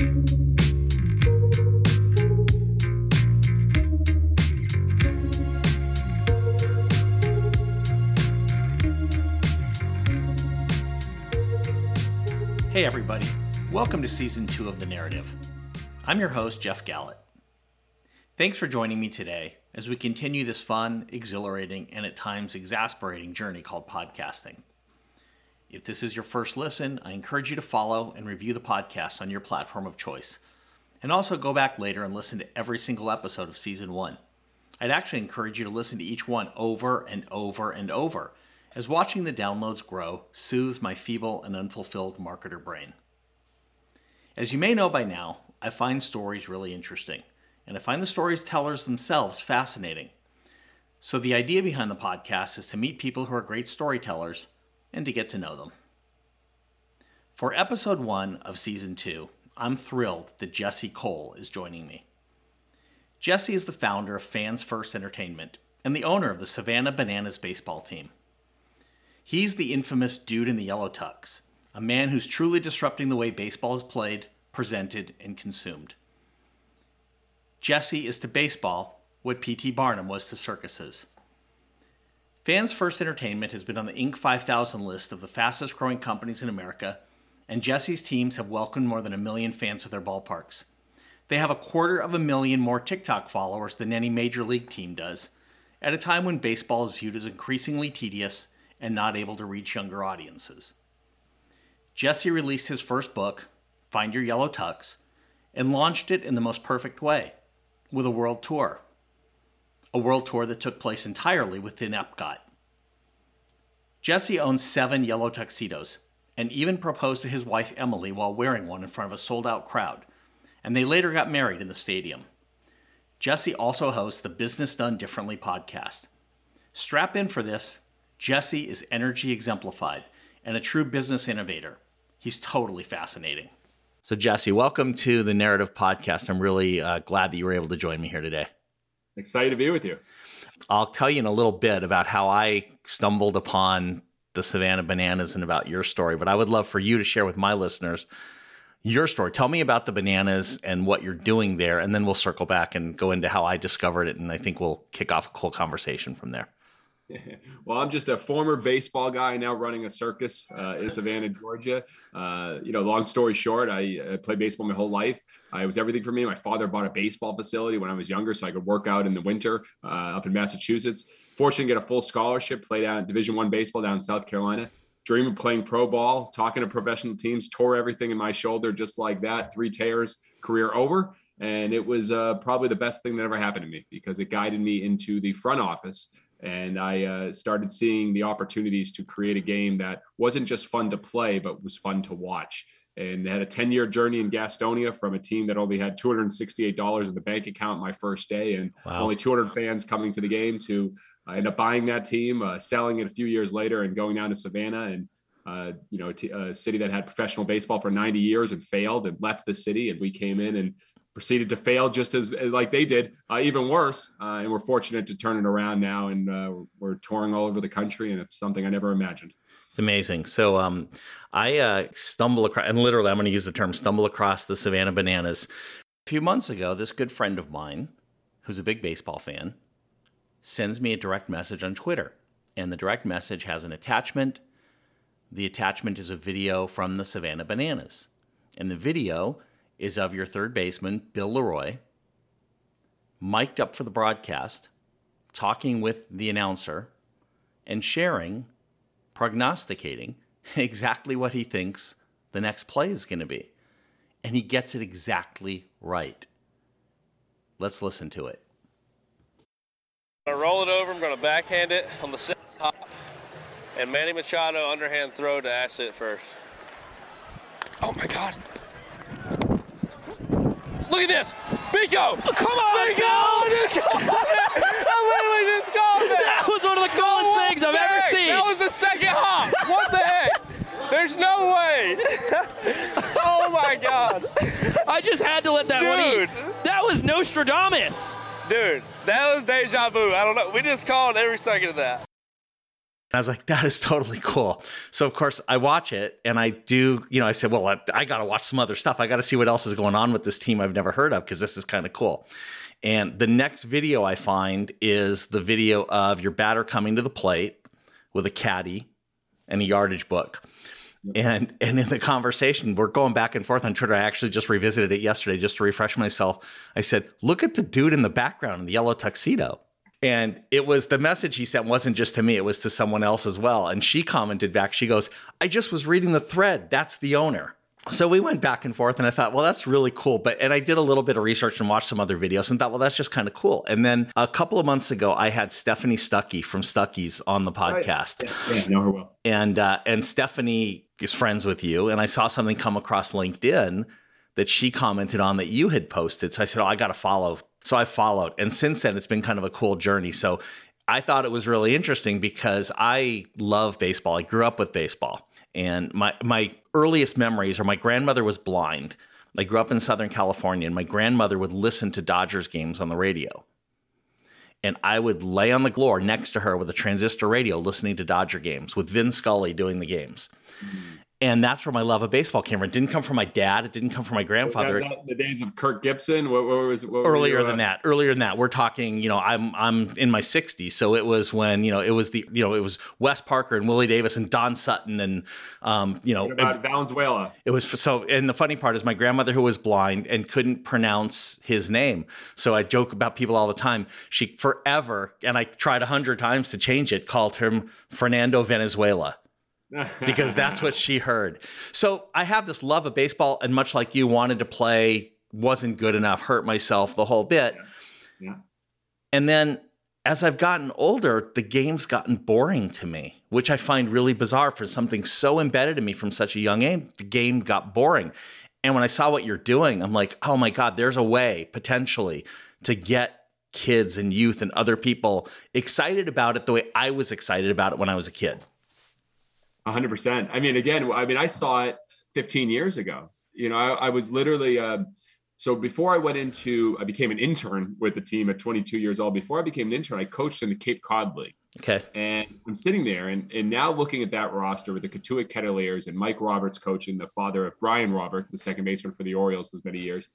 Hey, everybody. Welcome to season two of The Narrative. I'm your host, Jeff Gallett. Thanks for joining me today as we continue this fun, exhilarating, and at times exasperating journey called podcasting. If this is your first listen, I encourage you to follow and review the podcast on your platform of choice. And also go back later and listen to every single episode of season one. I'd actually encourage you to listen to each one over and over and over as watching the downloads grow soothes my feeble and unfulfilled marketer brain. As you may know by now, I find stories really interesting, and I find the storytellers themselves fascinating. So, the idea behind the podcast is to meet people who are great storytellers and to get to know them. For episode one of season two, I'm thrilled that Jesse Cole is joining me. Jesse is the founder of Fans First Entertainment and the owner of the Savannah Bananas baseball team. He's the infamous dude in the yellow tux, a man who's truly disrupting the way baseball is played, presented, and consumed. Jesse is to baseball what P.T. Barnum was to circuses. Fans First Entertainment has been on the Inc. 5000 list of the fastest growing companies in America, and Jesse's teams have welcomed more than a million fans to their ballparks. They have a quarter of a million more TikTok followers than any major league team does, at a time when baseball is viewed as increasingly tedious and not able to reach younger audiences. Jesse released his first book, Find Your Yellow Tux, and launched it in the most perfect way with a world tour. A world tour that took place entirely within Epcot. Jesse owns seven yellow tuxedos and even proposed to his wife Emily while wearing one in front of a sold out crowd, and they later got married in the stadium. Jesse also hosts the Business Done Differently podcast. Strap in for this Jesse is energy exemplified and a true business innovator. He's totally fascinating. So, Jesse, welcome to the Narrative Podcast. I'm really uh, glad that you were able to join me here today. Excited to be with you. I'll tell you in a little bit about how I stumbled upon the Savannah Bananas and about your story, but I would love for you to share with my listeners your story. Tell me about the bananas and what you're doing there, and then we'll circle back and go into how I discovered it. And I think we'll kick off a cool conversation from there. well, I'm just a former baseball guy now running a circus uh, in Savannah, Georgia. Uh, you know, long story short, I, I, played baseball my whole life. I was everything for me. My father bought a baseball facility when I was younger, so I could work out in the winter uh, up in Massachusetts. Fortunate to get a full scholarship, played out Division One baseball down in South Carolina. Dream of playing pro ball, talking to professional teams, tore everything in my shoulder just like that. Three tears, career over. And it was uh, probably the best thing that ever happened to me because it guided me into the front office and I uh, started seeing the opportunities to create a game that wasn't just fun to play, but was fun to watch. And they had a 10 year journey in Gastonia from a team that only had $268 in the bank account my first day, and wow. only 200 fans coming to the game to uh, end up buying that team, uh, selling it a few years later, and going down to Savannah. And uh, you know, a city that had professional baseball for 90 years and failed and left the city. And we came in and proceeded to fail just as like they did, uh, even worse. Uh, and we're fortunate to turn it around now, and uh, we're touring all over the country, and it's something I never imagined. It's amazing. So um, I uh, stumble across, and literally, I'm going to use the term stumble across the Savannah Bananas. A few months ago, this good friend of mine, who's a big baseball fan, sends me a direct message on Twitter, and the direct message has an attachment. The attachment is a video from the Savannah Bananas. And the video is of your third baseman, Bill LeRoy, mic'd up for the broadcast, talking with the announcer, and sharing, prognosticating exactly what he thinks the next play is going to be. And he gets it exactly right. Let's listen to it. I'm going to roll it over. I'm going to backhand it on the top. And Manny Machado underhand throw to Asset first. Oh my God. Look at this. Biko! Oh, come on! Biko! Oh, I literally just called it. That was one of the coolest no things I've ever seen. That was the second hop. What the heck? There's no way. oh my God. I just had to let that Dude. one eat. That was Nostradamus. Dude, that was deja vu. I don't know. We just called every second of that. I was like, that is totally cool. So, of course, I watch it and I do, you know, I said, well, I, I got to watch some other stuff. I got to see what else is going on with this team I've never heard of because this is kind of cool. And the next video I find is the video of your batter coming to the plate with a caddy and a yardage book. And and in the conversation, we're going back and forth on Twitter. I actually just revisited it yesterday just to refresh myself. I said, look at the dude in the background in the yellow tuxedo. And it was the message he sent wasn't just to me, it was to someone else as well. And she commented back, she goes, I just was reading the thread. That's the owner. So we went back and forth, and I thought, well, that's really cool. But and I did a little bit of research and watched some other videos, and thought, well, that's just kind of cool. And then a couple of months ago, I had Stephanie Stuckey from Stuckey's on the podcast. Yeah, yeah, know her well. And uh, and Stephanie is friends with you, and I saw something come across LinkedIn that she commented on that you had posted. So I said, oh, I got to follow. So I followed, and since then, it's been kind of a cool journey. So I thought it was really interesting because I love baseball. I grew up with baseball. And my my earliest memories are my grandmother was blind. I grew up in Southern California, and my grandmother would listen to Dodgers games on the radio. And I would lay on the floor next to her with a transistor radio listening to Dodger games with Vin Scully doing the games. Mm-hmm and that's where my love of baseball came from. It didn't come from my dad. It didn't come from my grandfather. the days of Kirk Gibson. What, what was what earlier than that? Earlier than that, we're talking. You know, I'm I'm in my 60s, so it was when you know it was the you know it was Wes Parker and Willie Davis and Don Sutton and um you know what about Valenzuela. It was so. And the funny part is my grandmother who was blind and couldn't pronounce his name. So I joke about people all the time. She forever, and I tried a hundred times to change it, called him Fernando Venezuela because that's what she heard. So I have this love of baseball, and much like you, wanted to play, wasn't good enough, hurt myself the whole bit. Yeah. yeah. And then as I've gotten older, the game's gotten boring to me, which I find really bizarre for something so embedded in me from such a young age. The game got boring. And when I saw what you're doing, I'm like, oh my God, there's a way potentially to get kids and youth and other people excited about it the way I was excited about it when I was a kid hundred percent. I mean, again, I mean, I saw it 15 years ago. You know, I, I was literally, uh, so before I went into, I became an intern with the team at 22 years old. Before I became an intern, I coached in the Cape Cod League. Okay. And I'm sitting there and, and now looking at that roster with the Cotuit Kettleers and Mike Roberts coaching, the father of Brian Roberts, the second baseman for the Orioles was many years.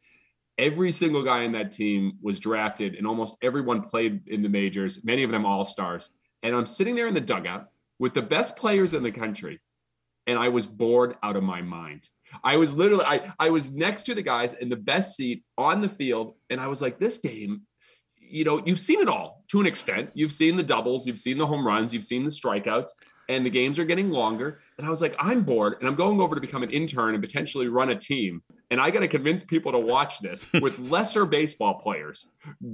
Every single guy in that team was drafted and almost everyone played in the majors, many of them all stars. And I'm sitting there in the dugout with the best players in the country and I was bored out of my mind. I was literally I I was next to the guys in the best seat on the field and I was like this game you know you've seen it all to an extent. You've seen the doubles, you've seen the home runs, you've seen the strikeouts and the games are getting longer and I was like I'm bored and I'm going over to become an intern and potentially run a team and I got to convince people to watch this with lesser baseball players.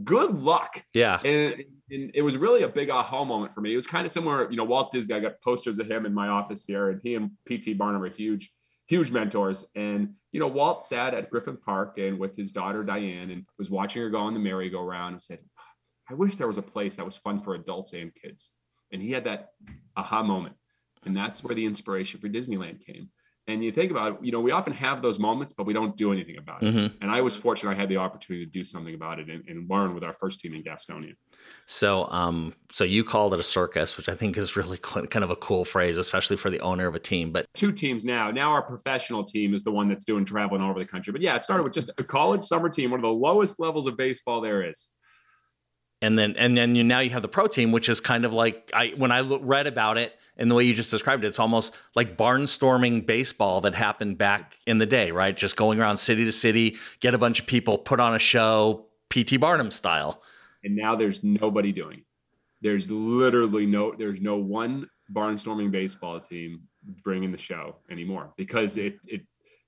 Good luck. Yeah. And and it was really a big aha moment for me. It was kind of similar, you know, Walt Disney. I got posters of him in my office here, and he and P.T. Barnum are huge, huge mentors. And you know, Walt sat at Griffith Park and with his daughter Diane, and was watching her go on the merry-go-round, and said, "I wish there was a place that was fun for adults and kids." And he had that aha moment, and that's where the inspiration for Disneyland came. And you think about it, you know, we often have those moments, but we don't do anything about it. Mm-hmm. And I was fortunate I had the opportunity to do something about it and, and learn with our first team in Gastonia. So, um, so you called it a circus, which I think is really kind of a cool phrase, especially for the owner of a team. But two teams now. Now our professional team is the one that's doing traveling all over the country. But yeah, it started with just a college summer team, one of the lowest levels of baseball there is and then and then you now you have the pro team which is kind of like i when i look, read about it and the way you just described it, it's almost like barnstorming baseball that happened back in the day, right? Just going around city to city, get a bunch of people, put on a show, P.T. Barnum style. And now there's nobody doing. It. There's literally no. There's no one barnstorming baseball team bringing the show anymore because it, it,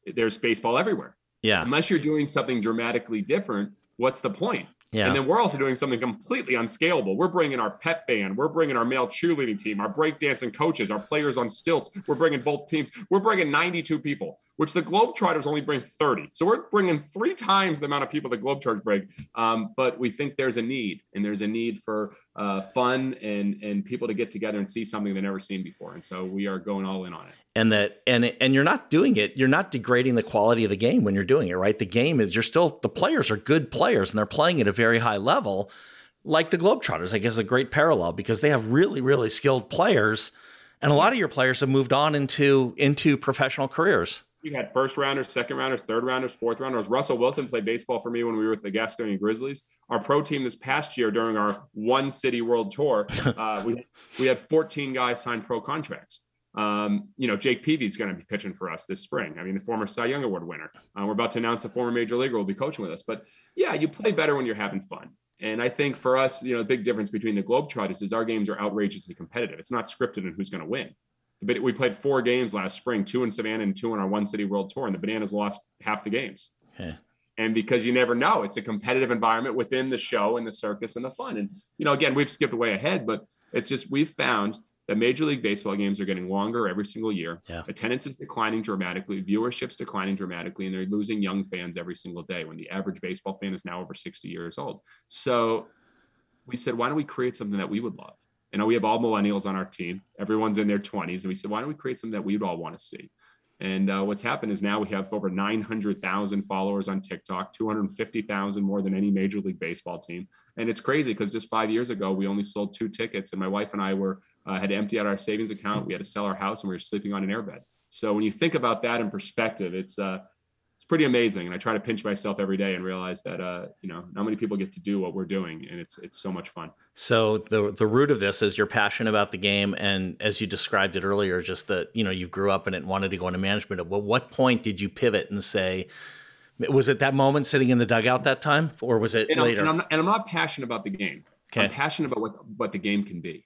it there's baseball everywhere. Yeah. Unless you're doing something dramatically different, what's the point? Yeah. And then we're also doing something completely unscalable. We're bringing our pep band, we're bringing our male cheerleading team, our breakdancing coaches, our players on stilts. We're bringing both teams. We're bringing 92 people, which the Globetrotters only bring 30. So we're bringing three times the amount of people the Globetrotters bring. Um, but we think there's a need, and there's a need for uh, fun and and people to get together and see something they've never seen before. And so we are going all in on it and that and and you're not doing it you're not degrading the quality of the game when you're doing it right the game is you're still the players are good players and they're playing at a very high level like the Globetrotters, I guess, is a great parallel because they have really, really skilled players, and a lot of your players have moved on into into professional careers. You had first rounders, second rounders, third rounders, fourth rounders. Russell Wilson played baseball for me when we were with the Gastonia Grizzlies. Our pro team this past year during our one city world tour, uh, we we had 14 guys sign pro contracts. Um, you know, Jake Peavy's going to be pitching for us this spring. I mean, the former Cy Young Award winner. Uh, we're about to announce a former major leaguer will be coaching with us. But yeah, you play better when you're having fun. And I think for us, you know, the big difference between the Globetrotters is our games are outrageously competitive. It's not scripted in who's going to win. But we played four games last spring, two in Savannah and two on our one city world tour, and the Bananas lost half the games. And because you never know, it's a competitive environment within the show and the circus and the fun. And you know, again, we've skipped way ahead, but it's just we've found that Major League Baseball games are getting longer every single year. Yeah. Attendance is declining dramatically, viewership's declining dramatically, and they're losing young fans every single day when the average baseball fan is now over 60 years old. So we said, why don't we create something that we would love? You know, we have all millennials on our team. Everyone's in their 20s. And we said, why don't we create something that we'd all want to see? And uh, what's happened is now we have over 900,000 followers on TikTok, 250,000 more than any Major League Baseball team. And it's crazy because just five years ago, we only sold two tickets, and my wife and I were uh, had empty out our savings account. We had to sell our house, and we were sleeping on an airbed. So when you think about that in perspective, it's uh, it's pretty amazing. And I try to pinch myself every day and realize that uh, you know not many people get to do what we're doing, and it's it's so much fun. So the the root of this is your passion about the game, and as you described it earlier, just that you know you grew up in it and wanted to go into management. Well, what point did you pivot and say? Was it that moment sitting in the dugout that time, or was it and later? I'm, and, I'm not, and I'm not passionate about the game. Okay. I'm passionate about what what the game can be.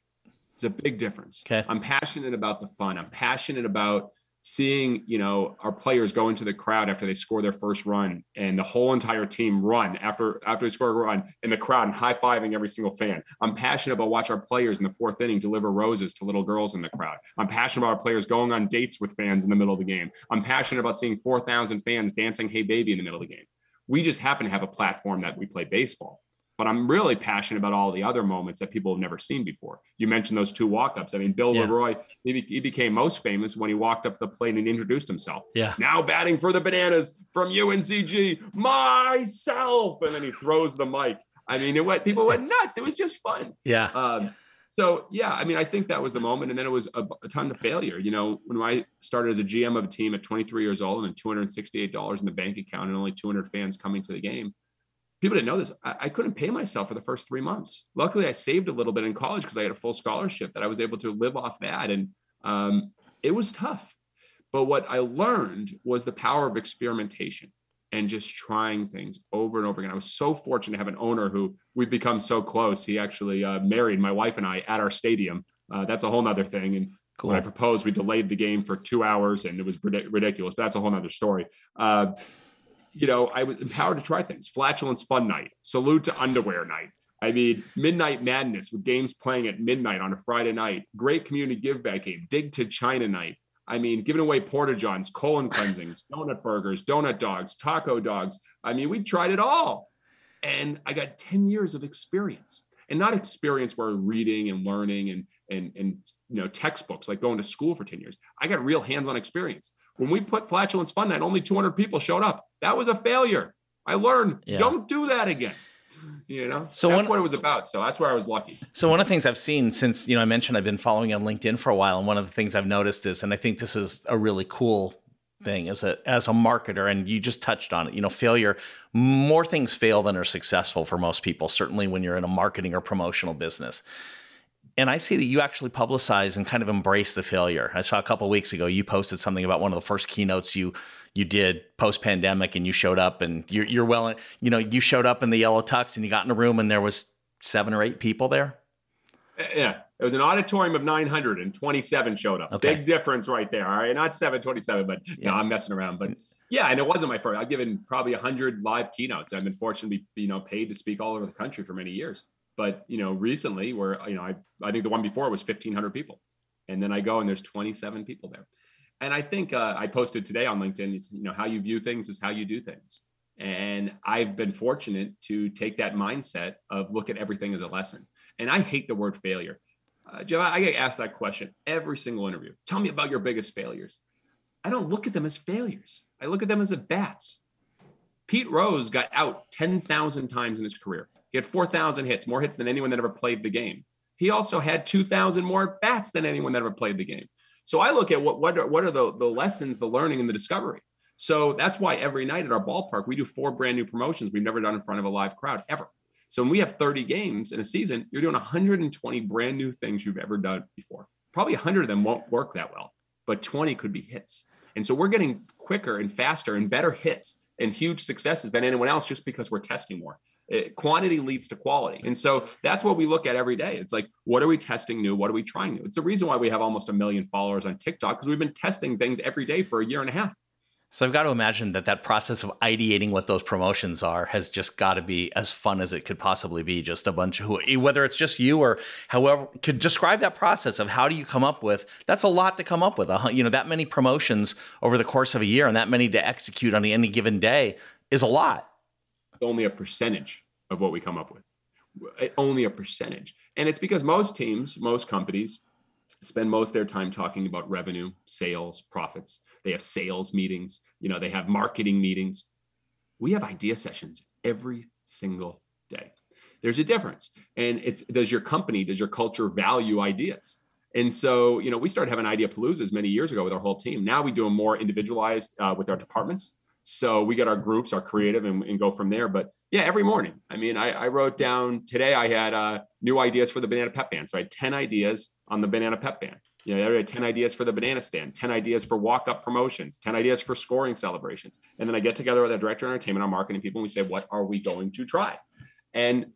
It's a big difference. Okay. I'm passionate about the fun. I'm passionate about seeing, you know, our players go into the crowd after they score their first run and the whole entire team run after after they score a run in the crowd and high-fiving every single fan. I'm passionate about watch our players in the fourth inning deliver roses to little girls in the crowd. I'm passionate about our players going on dates with fans in the middle of the game. I'm passionate about seeing 4,000 fans dancing Hey Baby in the middle of the game. We just happen to have a platform that we play baseball but I'm really passionate about all the other moments that people have never seen before. You mentioned those two walk-ups. I mean, Bill Yeah. LeRoy, he, he became most famous when he walked up the plate and introduced himself. Yeah. Now batting for the Bananas from UNCG, myself, and then he throws the mic. I mean, it went. People went nuts. It was just fun. yeah. Um, so yeah, I mean, I think that was the moment, and then it was a, a ton of failure. You know, when I started as a GM of a team at 23 years old and two hundred sixty-eight dollars in the bank account, and only 200 fans coming to the game, people didn't know this. I, I couldn't pay myself for the first three months. Luckily, I saved a little bit in college because I had a full scholarship that I was able to live off that, and um, it was tough. But what I learned was the power of experimentation and just trying things over and over again. I was so fortunate to have an owner who we've become so close. He actually uh, married my wife and I at our stadium. Uh, that's a whole nother thing. And Cool. when I proposed, we delayed the game for two hours and it was ridiculous. But that's a whole nother story. Uh, you know, I was empowered to try things. Flatulence fun night, salute to underwear night. I mean, midnight madness with games playing at midnight on a Friday night. Great community give back game. Dig to China night. I mean, giving away porta johns, colon cleansings, donut burgers, donut dogs, taco dogs. I mean, we tried it all, and I got ten years of experience, and not experience where reading and learning and and and you know textbooks like going to school for ten years. I got real hands-on experience. When we put flatulence fun night, only 200 people showed up. That was a failure. I learned Yeah. don't do that again. You know, So that's one- what it was about. So that's where I was lucky. So one of the things I've seen since you know I mentioned I've been following on LinkedIn for a while, and one of the things I've noticed is, and I think this is a really cool thing as a as a marketer, and you just touched on it. You know, failure. More things fail than are successful for most people. Certainly when you're in a marketing or promotional business. And I see that you actually publicize and kind of embrace the failure. I saw a couple weeks ago you posted something about one of the first keynotes you you did post pandemic, and you showed up and you're you're well, you know, you showed up in the yellow tux and you got in a room and there was seven or eight people there. Eh, yeah, it was an auditorium of 927 showed up. Okay. Big difference right there. All right, not 727, but you Yeah. know, I'm messing around. But mm. yeah, and it wasn't my first. I've given probably 100 live keynotes. I've been fortunate to be you know paid to speak all over the country for many years. But you know, recently, where you know, I I think the one before was 1,500 people, and then I go and there's 27 people there. And I think uh, I posted today on LinkedIn. It's you know how you view things is how you do things. And I've been fortunate to take that mindset of look at everything as a lesson. And I hate the word failure. Uh, Joe, I get asked that question every single interview. Tell me about your biggest failures. I don't look at them as failures. I look at them as at bats. Pete Rose got out 10,000 times in his career. He had 4,000 hits, more hits than anyone that ever played the game. He also had 2,000 more bats than anyone that ever played the game. So I look at what what are, what are the, the lessons, the learning, and the discovery. So that's why every night at our ballpark, we do four brand new promotions we've never done in front of a live crowd ever. So when we have 30 games in a season, you're doing 120 brand new things you've ever done before. Probably 100 of them won't work that well, but 20 could be hits. And so we're getting quicker and faster and better hits and huge successes than anyone else just because we're testing more. It, quantity leads to quality. And so that's what we look at every day. It's like, what are we testing new? What are we trying new? It's the reason why we have almost a million followers on TikTok because we've been testing things every day for a year and a half. So I've got to imagine that that process of ideating what those promotions are has just got to be as fun as it could possibly be. Just a bunch of whether it's just you or however, could describe that process of how do you come up with. That's a lot to come up with. You know, that many promotions over the course of a year and that many to execute on any given day is a lot. Only a percentage of what we come up with. Only a percentage, and it's because most teams, most companies spend most of their time talking about revenue, sales, profits. They have sales meetings, you know, they have marketing meetings. We have idea sessions every single day. There's a difference. And it's does your company, does your culture value ideas? And so, you know, we started having idea paloozas many years ago with our whole team. Now we do them more individualized uh, with our departments. So we get our groups, our creative, and, and, go from there. But yeah, every morning. I mean, I, I wrote down today. I had uh, new ideas for the banana pep band. So I had ten ideas on the banana pep band. You know, I had ten ideas for the banana stand, ten ideas for walk up promotions, ten ideas for scoring celebrations, and then I get together with our director of entertainment, our marketing people, and we say, what are we going to try? And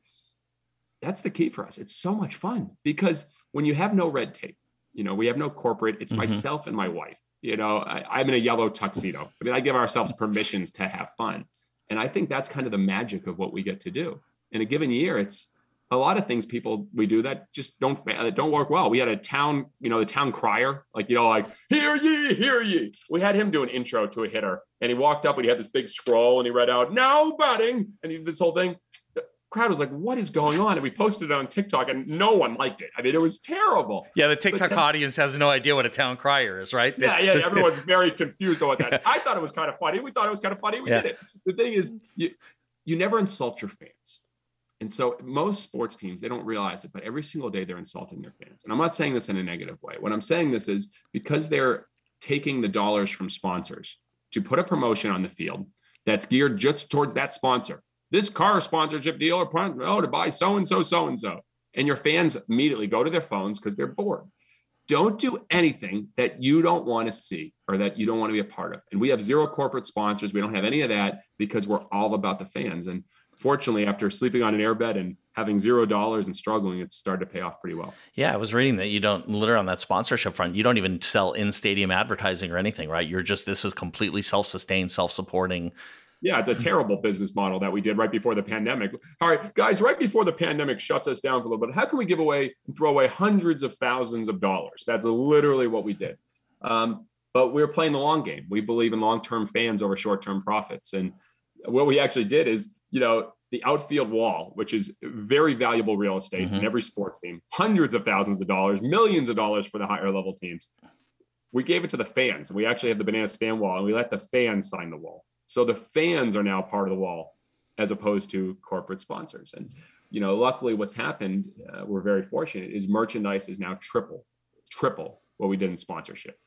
that's the key for us. It's so much fun because when you have no red tape, you know, we have no corporate. It's mm-hmm. myself and my wife you know, I, am in a yellow tuxedo. I mean, I give ourselves permissions to have fun. And I think that's kind of the magic of what we get to do. In a given year, it's a lot of things people we do that just don't that don't work well. We had a town, you know, the town crier, like you know, like hear ye, hear ye. We had him do an intro to a hitter, and he walked up and he had this big scroll and he read out "now batting," and he did this whole thing crowd was like, "What is going on?" And we posted it on TikTok, and no one liked it. I mean, it was terrible. Yeah, the TikTok then, audience has no idea what a town crier is, right? Yeah, yeah. everyone's very confused about that. I thought it was kind of funny. We thought it was kind of funny. We yeah. did it. The thing is, you you never insult your fans. And so most sports teams, they don't realize it, but every single day they're insulting their fans. And I'm not saying this in a negative way. What I'm saying this is because they're taking the dollars from sponsors to put a promotion on the field that's geared just towards that sponsor this car sponsorship deal or oh to buy so and so so and so and your fans immediately go to their phones because they're bored. Don't do anything that you don't want to see or that you don't want to be a part of. And we have zero corporate sponsors. We don't have any of that because we're all about the fans. And fortunately after sleeping on an airbed and having zero dollars and struggling it's started to pay off pretty well. Yeah i was reading that you don't literally on that sponsorship front you don't even sell in stadium advertising or anything right? You're just this is completely self-sustained self-supporting yeah, it's a terrible business model that we did right before the pandemic. All right, guys, right before the pandemic shuts us down for a little bit, how can we give away and throw away hundreds of thousands of dollars? That's literally what we did. Um, but we are playing the long game. We believe in long-term fans over short-term profits. And what we actually did is, you know, the outfield wall, which is very valuable real estate mm-hmm. in every sports team, hundreds of thousands of dollars, millions of dollars for the higher level teams. We gave it to the fans. We actually have the Bananas fan wall, and we let the fans sign the wall. So the fans are now part of the wall as opposed to corporate sponsors. And, you know, luckily what's happened, uh, we're very fortunate, is merchandise is now triple, triple what we did in sponsorship.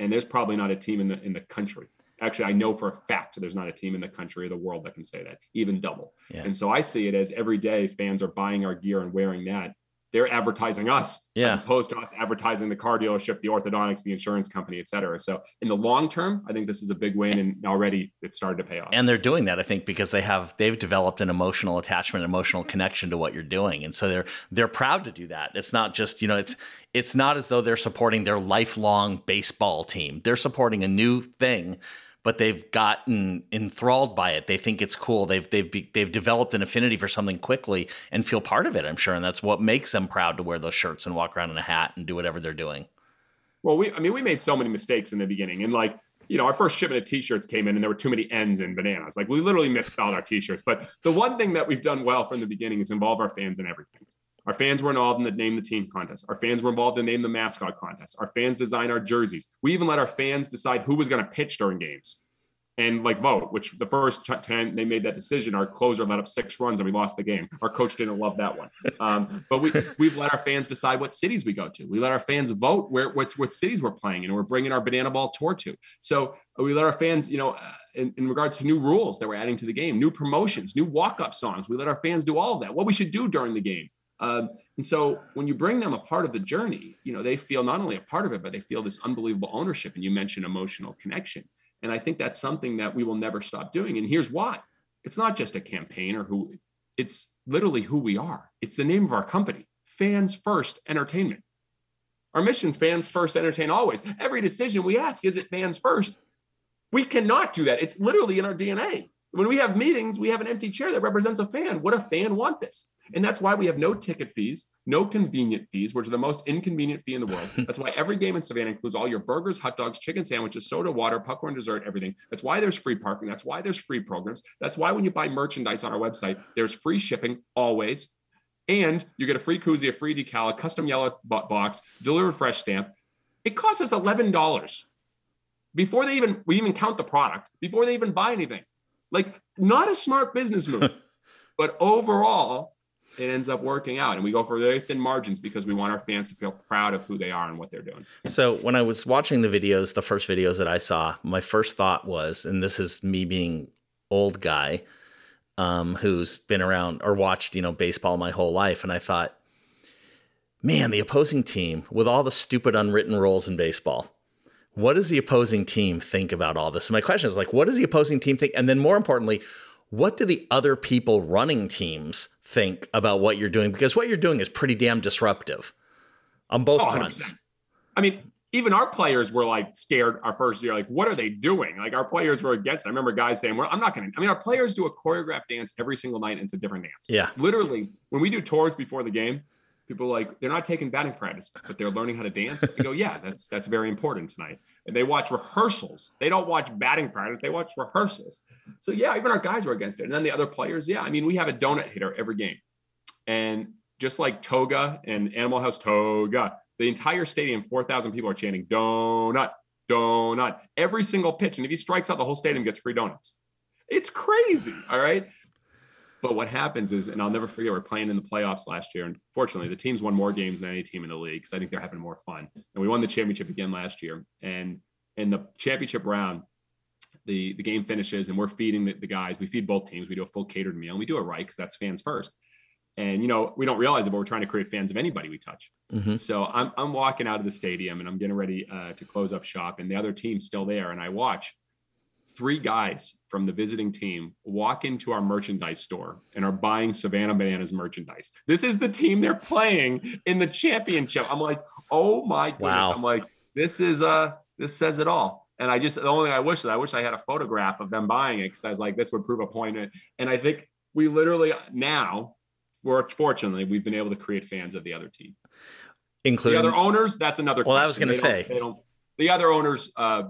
And there's probably not a team in the in the country. Actually, I know for a fact there's not a team in the country or the world that can say that, even double. Yeah. And so I see it as every day fans are buying our gear and wearing that they're advertising us yeah. as opposed to us advertising the car dealership, the orthodontics, the insurance company, et cetera. So in the long term, I think this is a big win and already it's started to pay off. And they're doing that, I think, because they have they've developed an emotional attachment, emotional connection to what you're doing. And so they're they're proud to do that. It's not just, you know, it's it's not as though they're supporting their lifelong baseball team. They're supporting a new thing but they've gotten enthralled by it. They think it's cool. They've they've they've developed an affinity for something quickly and feel part of it. I'm sure, and that's what makes them proud to wear those shirts and walk around in a hat and do whatever they're doing. Well, we I mean we made so many mistakes in the beginning, and like you know, our first shipment of t-shirts came in and there were too many ends in bananas. Like we literally misspelled our t-shirts. But the one thing that we've done well from the beginning is involve our fans in everything. Our fans were involved in the name the team contest. Our fans were involved in the name the mascot contest. Our fans design our jerseys. We even let our fans decide who was going to pitch during games. and like vote, which the first time they made that decision, our closer let up six runs and we lost the game. Our coach didn't love that one. Um, but we, we've let our fans decide what cities we go to. We let our fans vote where what's what cities we're playing and we're bringing our banana ball tour to. So we let our fans, you know, uh, in, in regards to new rules that we're adding to the game, new promotions, new walk up songs, we let our fans do all of that. What we should do during the game. Um, and so when you bring them a part of the journey, you know, they feel not only a part of it, but they feel this unbelievable ownership. And you mentioned emotional connection. And I think that's something that we will never stop doing. And here's why it's not just a campaign or who, it's literally who we are. It's the name of our company, Fans First Entertainment. Our mission's fans first, entertain always. Every decision we ask, is it fans first? We cannot do that. It's literally in our DNA. When we have meetings, we have an empty chair that represents a fan. What a fan want this? And that's why we have no ticket fees, no convenient fees, which are the most inconvenient fee in the world. That's why every game in Savannah includes all your burgers, hot dogs, chicken sandwiches, soda, water, popcorn, dessert, everything. That's why there's free parking. That's why there's free programs. That's why when you buy merchandise on our website, there's free shipping always. And you get a free koozie, a free decal, a custom yellow box, delivered fresh stamp. It costs us $11 before they even we even count the product, before they even buy anything. Like not a smart business move. but overall, it ends up working out. And we go for very thin margins because we want our fans to feel proud of who they are and what they're doing. So when I was watching the videos, the first videos that I saw, my first thought was, and this is me being old guy um, who's been around or watched, you know, baseball my whole life. And I thought, man, the opposing team with all the stupid unwritten rules in baseball, what does the opposing team think about all this? So my question is like, what does the opposing team think? And then more importantly, what do the other people running teams think about what you're doing? Because what you're doing is pretty damn disruptive on both oh, fronts. I mean, even our players were like scared our first year. Like, what are they doing? Like, our players were against it. I remember guys saying, Well, I'm not going to. I mean, our players do a choreographed dance every single night, and it's a different dance. Yeah. Literally, when we do tours before the game, people like they're not taking batting practice, but they're learning how to dance. I go, yeah, that's that's very important tonight. And they watch rehearsals. They don't watch batting practice. They watch rehearsals. So yeah, even our guys are against it. And then the other players, yeah. I mean, we have a donut hitter every game, and just like Toga and Animal House Toga, the entire stadium, four thousand people are chanting donut, donut every single pitch. And if he strikes out, the whole stadium gets free donuts. It's crazy. All right. But what happens is, and I'll never forget, we're playing in the playoffs last year. And fortunately, the teams won more games than any team in the league because I think they're having more fun. And we won the championship again last year. And in the championship round, the, the game finishes and we're feeding the, the guys. We feed both teams. We do a full catered meal and we do it right because that's fans first. And you know, we don't realize it, but we're trying to create fans of anybody we touch. Mm-hmm. So I'm I'm walking out of the stadium and I'm getting ready uh, to close up shop, and the other team's still there. And I watch, three guys from the visiting team walk into our merchandise store and are buying Savannah Bananas merchandise. This is the team they're playing in the championship. I'm like, oh my goodness. Wow. I'm like, this is uh this says it all. And I just the only thing I wish that I wish I had a photograph of them buying it because I was like, this would prove a point. And I think we literally now, we're fortunately, we've been able to create fans of the other team. Including the other owners, that's another. Well, question. I was going to say they don't. The other owners, uh,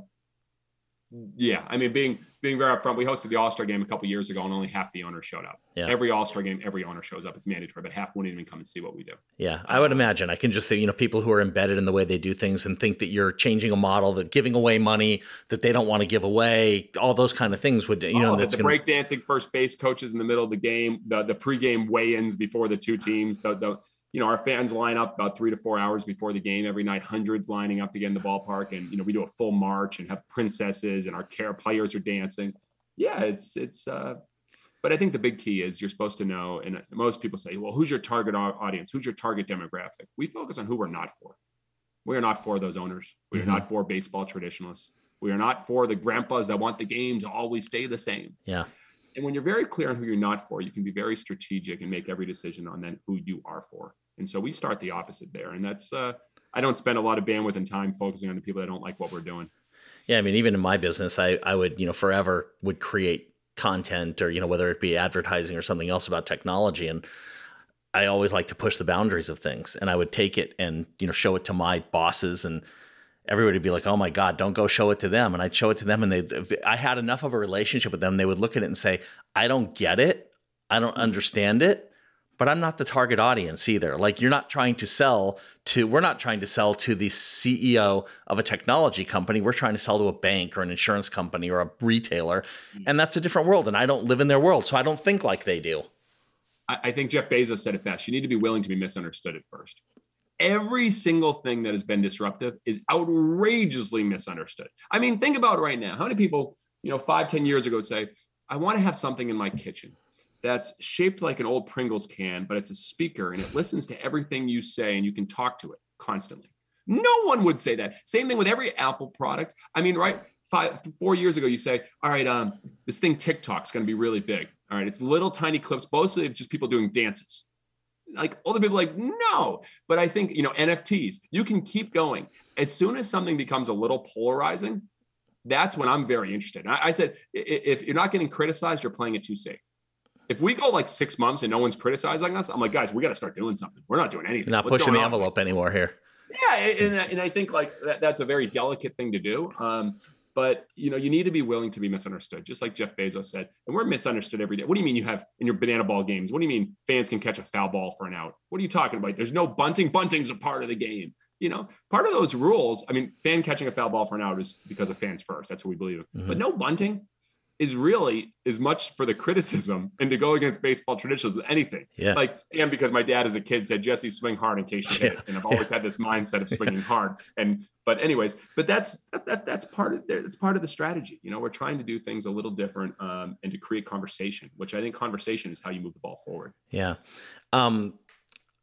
yeah, I mean, being being very upfront, we hosted the All Star game a couple years ago, and only half the owners showed up. Yeah. Every All Star game, every owner shows up. It's mandatory, but half wouldn't even come and see what we do. Yeah, I would imagine. I can just think, you know, people who are embedded in the way they do things and think that you're changing a model, that giving away money that they don't want to give away, all those kind of things would, you oh, know, that's the gonna... breakdancing first base coaches in the middle of the game, the the pregame weigh-ins before the two teams, the the you know, our fans line up about three to four hours before the game every night, hundreds lining up to get in the ballpark. And, you know, we do a full march and have princesses and our care players are dancing. Yeah, it's, it's, uh, but I think the big key is you're supposed to know, and most people say, well, who's your target audience? Who's your target demographic? We focus on who we're not for. We are not for those owners. We are mm-hmm. not for baseball traditionalists. We are not for the grandpas that want the game to always stay the same. Yeah. And when you're very clear on who you're not for, you can be very strategic and make every decision on then who you are for. And so we start the opposite there. And that's, uh, I don't spend a lot of bandwidth and time focusing on the people that don't like what we're doing. Yeah. I mean, even in my business, I, I would, you know, forever would create content or, you know, whether it be advertising or something else about technology. And I always like to push the boundaries of things. And I would take it and, you know, show it to my bosses and, everybody would be like, "Oh my God, don't go show it to them." And I'd show it to them, and they, I had enough of a relationship with them. They would look at it and say, "I don't get it, I don't understand it, but I'm not the target audience either. Like you're not trying to sell to we're not trying to sell to the CEO of a technology company. We're trying to sell to a bank or an insurance company or a retailer. Mm-hmm. And that's a different world and I don't live in their world, so I don't think like they do. I think Jeff Bezos said it best. You need to be willing to be misunderstood at first. Every single thing that has been disruptive is outrageously misunderstood. I mean, think about right now. How many people, you know, five, ten years ago would say, I want to have something in my kitchen that's shaped like an old Pringles can, but it's a speaker and it listens to everything you say and you can talk to it constantly. No one would say that. Same thing with every Apple product. I mean, right? Five, four years ago, you say, all right, um, this thing TikTok's going to be really big. All right, it's little tiny clips, mostly of just people doing dances. Like all the people, like no. But I think you know NFTs. You can keep going. As soon as something becomes a little polarizing, that's when I'm very interested. I, I said, if you're not getting criticized, you're playing it too safe if we go like six months and no one's criticizing us, I'm like, guys, we got to start doing something. We're not doing anything. not What's pushing the envelope anymore here. Yeah, and, and I think like that, that's a very delicate thing to do. Um, but you know, you need to be willing to be misunderstood, just like Jeff Bezos said. And we're misunderstood every day. What do you mean you have in your banana ball games? What do you mean fans can catch a foul ball for an out? What are you talking about? There's no bunting. Bunting's a part of the game. You know, part of those rules. I mean, fan catching a foul ball for an out is because of fans first. That's what we believe. Mm-hmm. But no bunting is really as much for the criticism and to go against baseball traditions as anything. Yeah. Like, and because my dad as a kid said, Jesse, swing hard in case you hit. Yeah. And I've always yeah. had this mindset of swinging hard. And, but anyways, but that's, that, that that's part of that's part of the strategy. You know, we're trying to do things a little different um, and to create conversation, which I think conversation is how you move the ball forward. Yeah. Um,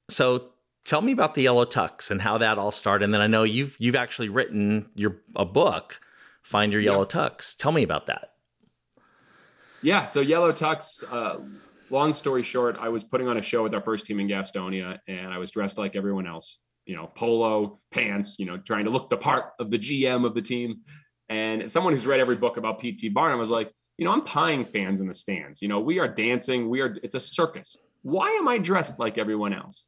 so tell me about the yellow tux and how that all started. And then I know you've, you've actually written your, a book, find your yellow yeah. tux. Tell me about that. Yeah. So Yellow Tux, uh, long story short, I was putting on a show with our first team in Gastonia and I was dressed like everyone else, you know, polo, pants, you know, trying to look the part of the GM of the team. And someone who's read every book about PT Barnum was like, you know, I'm pieing fans in the stands. You know, we are dancing, we are, it's a circus. Why am I dressed like everyone else?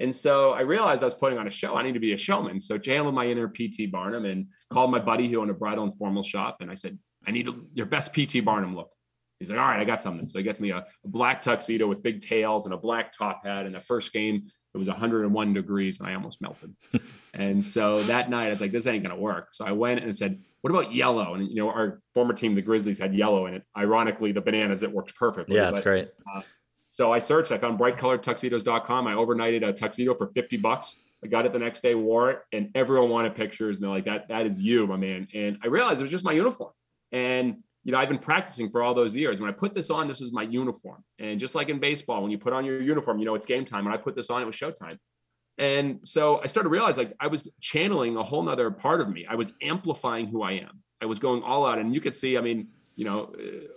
And so I realized I was putting on a show. I need to be a showman. So channeled my inner PT Barnum and called my buddy who owned a bridal and formal shop. And I said, I need your best PT Barnum look. He's like, all right, I got something. So he gets me a, a, black tuxedo with big tails and a black top hat. And the first game, it was 101 degrees and I almost melted. and so that night, I was like, this ain't going to work. So I went and said, what about yellow? And, you know, our former team, the Grizzlies, had yellow in it. Ironically, the bananas, it worked perfectly. Yeah, that's great. Uh, so I searched, I found brightcoloredtuxedos.com. I overnighted a tuxedo for 50 bucks. I got it the next day, wore it, and everyone wanted pictures. And they're like, that, that is you, my man. And I realized it was just my uniform. And you know, I've been practicing for all those years. When I put this on, this was my uniform. And just like in baseball, when you put on your uniform, you know, it's game time. When I put this on, it was showtime. And so I started to realize like I was channeling a whole nother part of me. I was amplifying who I am. I was going all out. And you could see, I mean, you know,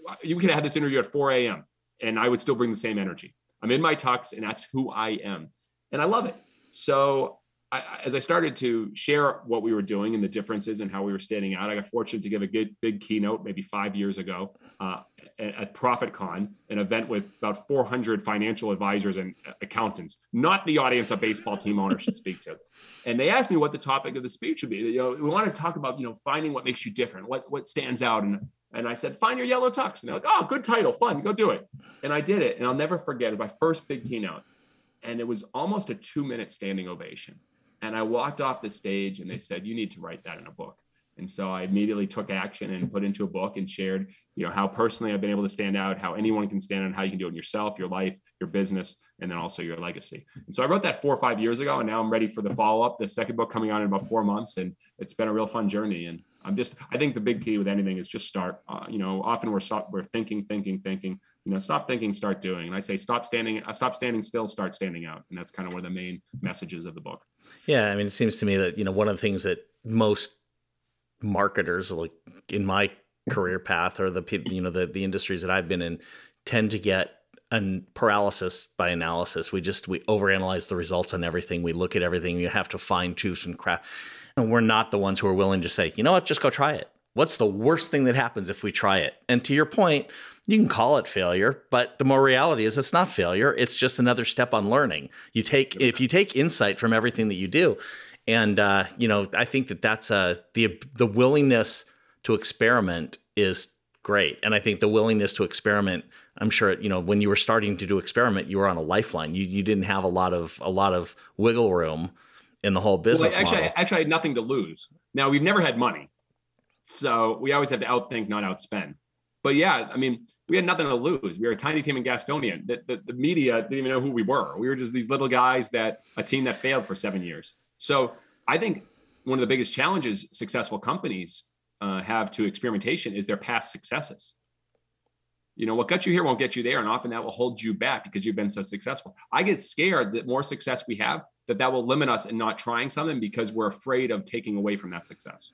uh, you could have this interview at 4 a.m. and I would still bring the same energy. I'm in my tux and that's who I am. And I love it. So I, as I started to share what we were doing and the differences and how we were standing out, I got fortunate to give a good big keynote maybe five years ago uh, at ProfitCon, an event with about 400 financial advisors and accountants, not the audience a baseball team owner should speak to. And they asked me what the topic of the speech would be. You know, we want to talk about you know finding what makes you different, what what stands out, and and I said, find your yellow tux. And they're like, oh, good title, fun, go do it. And I did it, and I'll never forget. It my first big keynote, and it was almost a two minute standing ovation and I walked off the stage and they said, you need to write that in a book. And so I immediately took action and put into a book and shared, you know, how personally I've been able to stand out, how anyone can stand out, how you can do it in yourself, your life, your business, and then also your legacy. And so I wrote that four or five years ago, and now I'm ready for the follow up, the second book coming out in about four months, and it's been a real fun journey. And I'm just, I think the big key with anything is just start. Uh, you know, often we're stop, we're thinking, thinking, thinking. You know, stop thinking, start doing. And I say, stop standing, uh, stop standing still, start standing out. And that's kind of one of the main messages of the book. Yeah, I mean, it seems to me that you know one of the things that most marketers, like in my career path or the you know the the industries that I've been in, tend to get an paralysis by analysis. We just we overanalyze the results on everything. We look at everything. You have to fine tune and crap. And we're not the ones who are willing to say, you know what, just go try it. What's the worst thing that happens if we try it? And to your point, you can call it failure, but the more reality is it's not failure. It's just another step on learning. You take if you take insight from everything that you do, and uh, you know I think that that's uh, the the willingness to experiment is great. And I think the willingness to experiment, I'm sure, you know, when you were starting to do experiment, you were on a lifeline. You you didn't have a lot of a lot of wiggle room in the whole business. Well, actually, model. actually, I had nothing to lose. Now we've never had money, so we always have to outthink, not outspend. But yeah, I mean, we had nothing to lose. We were a tiny team in Gastonia. The, the, the media didn't even know who we were. We were just these little guys that a team that failed for seven years. So I think one of the biggest challenges successful companies uh, have to experimentation is their past successes. You know, what got you here won't get you there. And often that will hold you back because you've been so successful. I get scared that more success we have, that that will limit us in not trying something because we're afraid of taking away from that success.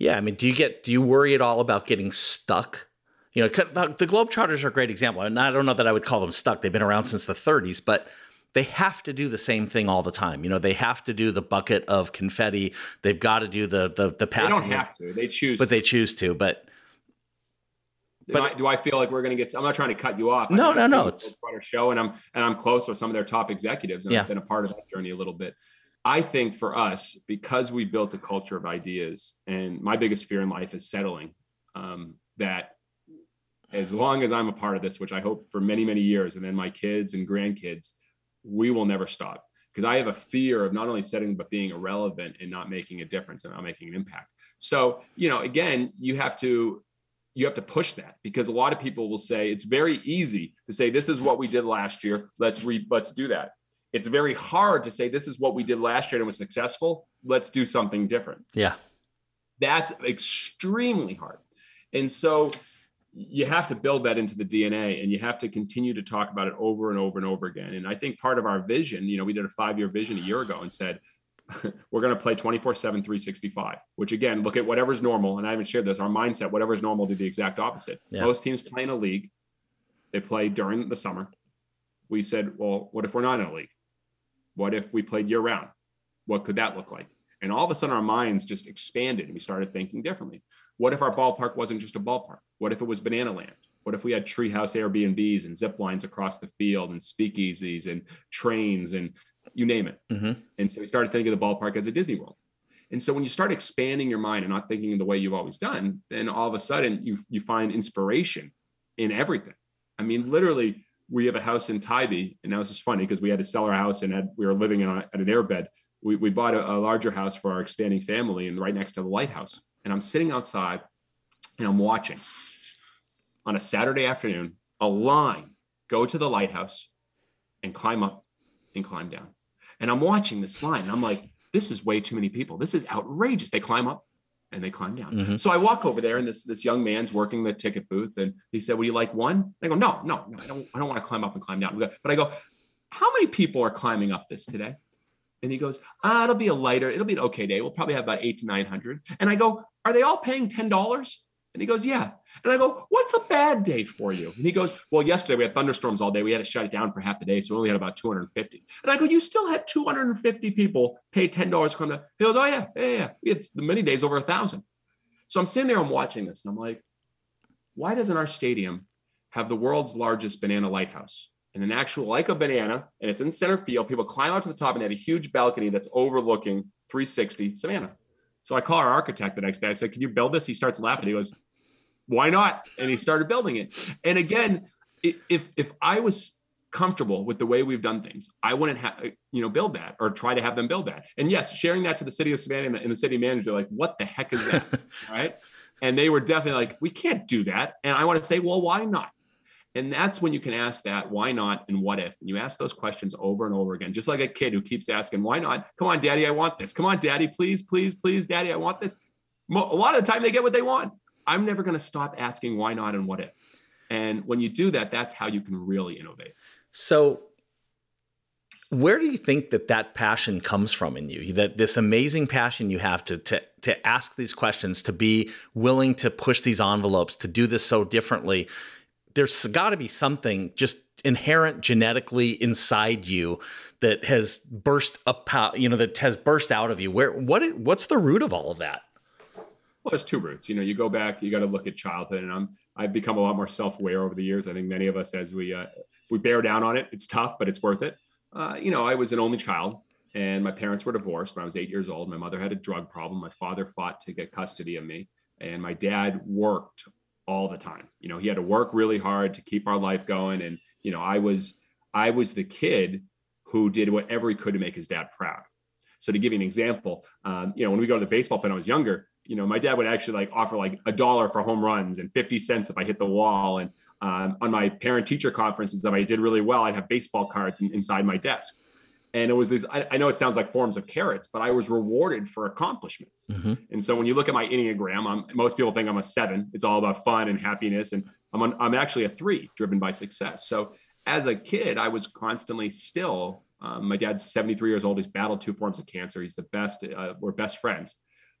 Yeah, I mean, do you get do you worry at all about getting stuck? You know, the, Globetrotters are a great example. And I don't know that I would call them stuck. They've been around since the 30s, but they have to do the same thing all the time. You know, they have to do the bucket of confetti. They've got to do the the the passing. They don't have to. They choose, but they choose to. But but I, do I feel like we're going to get? I'm not trying to cut you off. No, no, no. It's a show, and I'm and I'm close with some of their top executives, and yeah. I've been a part of that journey a little bit. I think for us, because we built a culture of ideas, and my biggest fear in life is settling. Um, that as long as I'm a part of this, which I hope for many, many years, and then my kids and grandkids, we will never stop. Because I have a fear of not only setting, but being irrelevant and not making a difference and not making an impact. So, you know, again, you have to you have to push that because a lot of people will say it's very easy to say this is what we did last year let's re let's do that it's very hard to say this is what we did last year and it was successful. Let's do something different. Yeah. That's extremely hard. And so you have to build that into the dna and you have to continue to talk about it over and over and over again. And i think part of our vision you know we did a five year vision a year ago and said we're going to play 24 7 365 which again look at whatever's normal and i haven't shared this our mindset whatever's normal do the exact opposite. Yeah. most teams play in a league. They play during the summer. We said well what if we're not in a league what if we played year round what could that look like and all of a sudden our minds just expanded and we started thinking differently what if our ballpark wasn't just a ballpark what if it was banana land what if we had treehouse airbnbs and zip lines across the field and speakeasies and trains and you name it. Mm-hmm. And so we started thinking of the ballpark as a Disney World. And so when you start expanding your mind and not thinking the way you've always done, then all of a sudden you you find inspiration in everything. I mean, literally, we have a house in Tybee, and now this is funny because we had to sell our house and had, we were living in a, at an airbed. We, we bought a, a larger house for our expanding family and right next to the lighthouse. And I'm sitting outside and I'm watching on a Saturday afternoon a line go to the lighthouse and climb up and climb down. And I'm watching this line and I'm like, this is way too many people. This is outrageous. They climb up and they climb down. Mm-hmm. So I walk over there and this, this young man's working the ticket booth and he said, would you like one? And I go, no, no, no, I don't, I don't want to climb up and climb down. But I go, how many people are climbing up this today? And he goes, ah, it'll be a lighter, it'll be an okay day. We'll probably have about eight to 900. And I go, are they all paying $10? And he goes, yeah. And I go, what's a bad day for you? And he goes, well, yesterday we had thunderstorms all day. We had to shut it down for half the day. So we only had about 250. And I go, you still had 250 people pay $10 to come down. He goes, oh yeah, yeah, yeah. We had the many days over a thousand. So I'm sitting there, I'm watching this and I'm like, why doesn't our stadium have the world's largest banana lighthouse? And an actual like a banana, and it's in center field. People climb out to the top and they have a huge balcony that's overlooking 360 Savannah. So I call our architect the next day. I said, Can you build this? He starts laughing. He goes, Why not? And he started building it. And again, if if I was comfortable with the way we've done things, I wouldn't have you know build that or try to have them build that. And yes, sharing that to the city of Savannah and the city manager, like, what the heck is that? right. And they were definitely like, we can't do that. And I want to say, well, why not? And that's when you can ask that why not and what if. And you ask those questions over and over again, just like a kid who keeps asking, why not? Come on, daddy, I want this. Come on, daddy, please, please, please, daddy, I want this. A lot of the time they get what they want. I'm never going to stop asking why not and what if. And when you do that, that's how you can really innovate. So, where do you think that that passion comes from in you? That this amazing passion you have to to to ask these questions, to be willing to push these envelopes, to do this so differently there's got to be something just inherent genetically inside you that has burst up you know that has burst out of you where what what's the root of all of that well there's two roots you know you go back you got to look at childhood and i'm i've become a lot more self-aware over the years i think many of us as we uh, we bear down on it it's tough but it's worth it uh, you know i was an only child and my parents were divorced when i was eight years old my mother had a drug problem my father fought to get custody of me and my dad worked all the time. You know, he had to work really hard to keep our life going. And, you know, I was, I was the kid who did whatever he could to make his dad proud. So to give you an example, um, you know, when we go to the baseball when I was younger, you know, my dad would actually like offer like a dollar for home runs and 50 cents if I hit the wall. And um, on my parent teacher conferences, if I did really well, I'd have baseball cards in, inside my desk. And it was these, I, I, know it sounds like forms of carrots, but I was rewarded for accomplishments. Mm-hmm. And so when you look at my Enneagram, I'm, most people think I'm a seven. It's all about fun and happiness. And I'm, on, I'm actually a three driven by success. So as a kid, I was constantly still, um, my dad's 73 years old. He's battled two forms of cancer. He's the best. Uh, we're best friends.